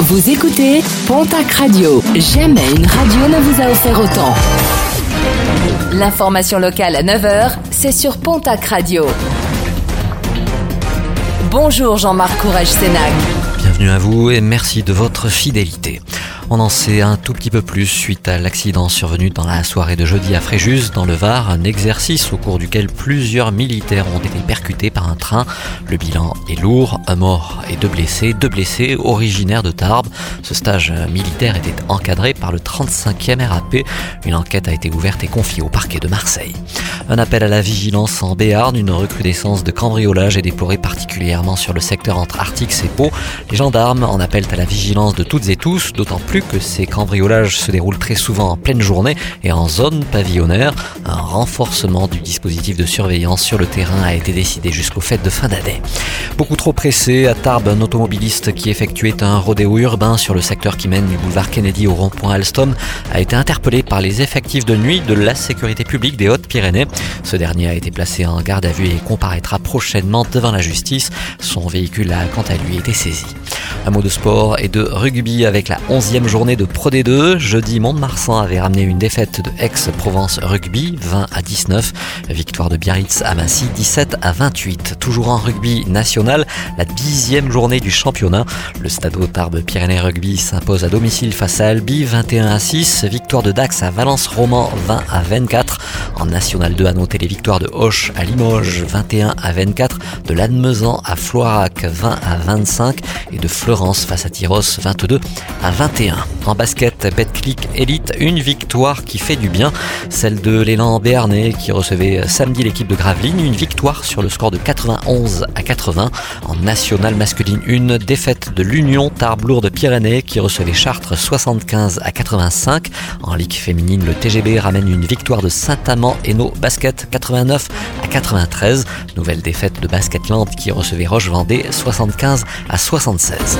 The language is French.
Vous écoutez Pontac Radio. Jamais une radio ne vous a offert autant. L'information locale à 9h, c'est sur Pontac Radio. Bonjour Jean-Marc Courage Sénac. Bienvenue à vous et merci de votre fidélité. On en sait un tout petit peu plus suite à l'accident survenu dans la soirée de jeudi à Fréjus, dans le Var, un exercice au cours duquel plusieurs militaires ont été percutés par un train. Le bilan est lourd, un mort et deux blessés, deux blessés originaires de Tarbes. Ce stage militaire était encadré par le 35e RAP. Une enquête a été ouverte et confiée au parquet de Marseille. Un appel à la vigilance en Béarn, une recrudescence de cambriolage est déplorée particulièrement sur le secteur entre Artix et Pau. Les gendarmes en appellent à la vigilance de toutes et tous, d'autant plus que ces cambriolages se déroulent très souvent en pleine journée et en zone pavillonnaire. Un renforcement du dispositif de surveillance sur le terrain a été décidé jusqu'aux fêtes de fin d'année. Beaucoup trop pressé, à Tarbes, un automobiliste qui effectuait un rodéo urbain sur le secteur qui mène du boulevard Kennedy au rond-point Alstom a été interpellé par les effectifs de nuit de la sécurité publique des Hautes-Pyrénées. Ce dernier a été placé en garde à vue et comparaîtra prochainement devant la justice. Son véhicule a quant à lui été saisi. Un mot de sport et de rugby avec la 11e journée de Pro D2. Jeudi, Mont-de-Marsan avait ramené une défaite de Aix-Provence Rugby, 20 à 19. Victoire de Biarritz à Massy, 17 à 28. Toujours en rugby national, la dixième journée du championnat. Le Stade Tarbes Pyrénées Rugby s'impose à domicile face à Albi, 21 à 6. Victoire de Dax à Valence-Roman, 20 à 24. En National 2, à noter les victoires de Hoche à Limoges, 21 à 24. De Lannemezan à Floirac, 20 à 25. Et de Florence face à Tyros, 22 à 21. En basket, Betclic Elite, une victoire qui fait du bien. Celle de l'élan béarnais qui recevait samedi l'équipe de Gravelines. Une victoire sur le score de 91 à 80. En nationale masculine, une défaite de l'Union Tarbes-Lourdes Pyrénées qui recevait Chartres 75 à 85. En ligue féminine, le TGB ramène une victoire de Saint-Amand nos Basket 89 à 93. Nouvelle défaite de Basketland qui recevait Roche-Vendée 75 à 76.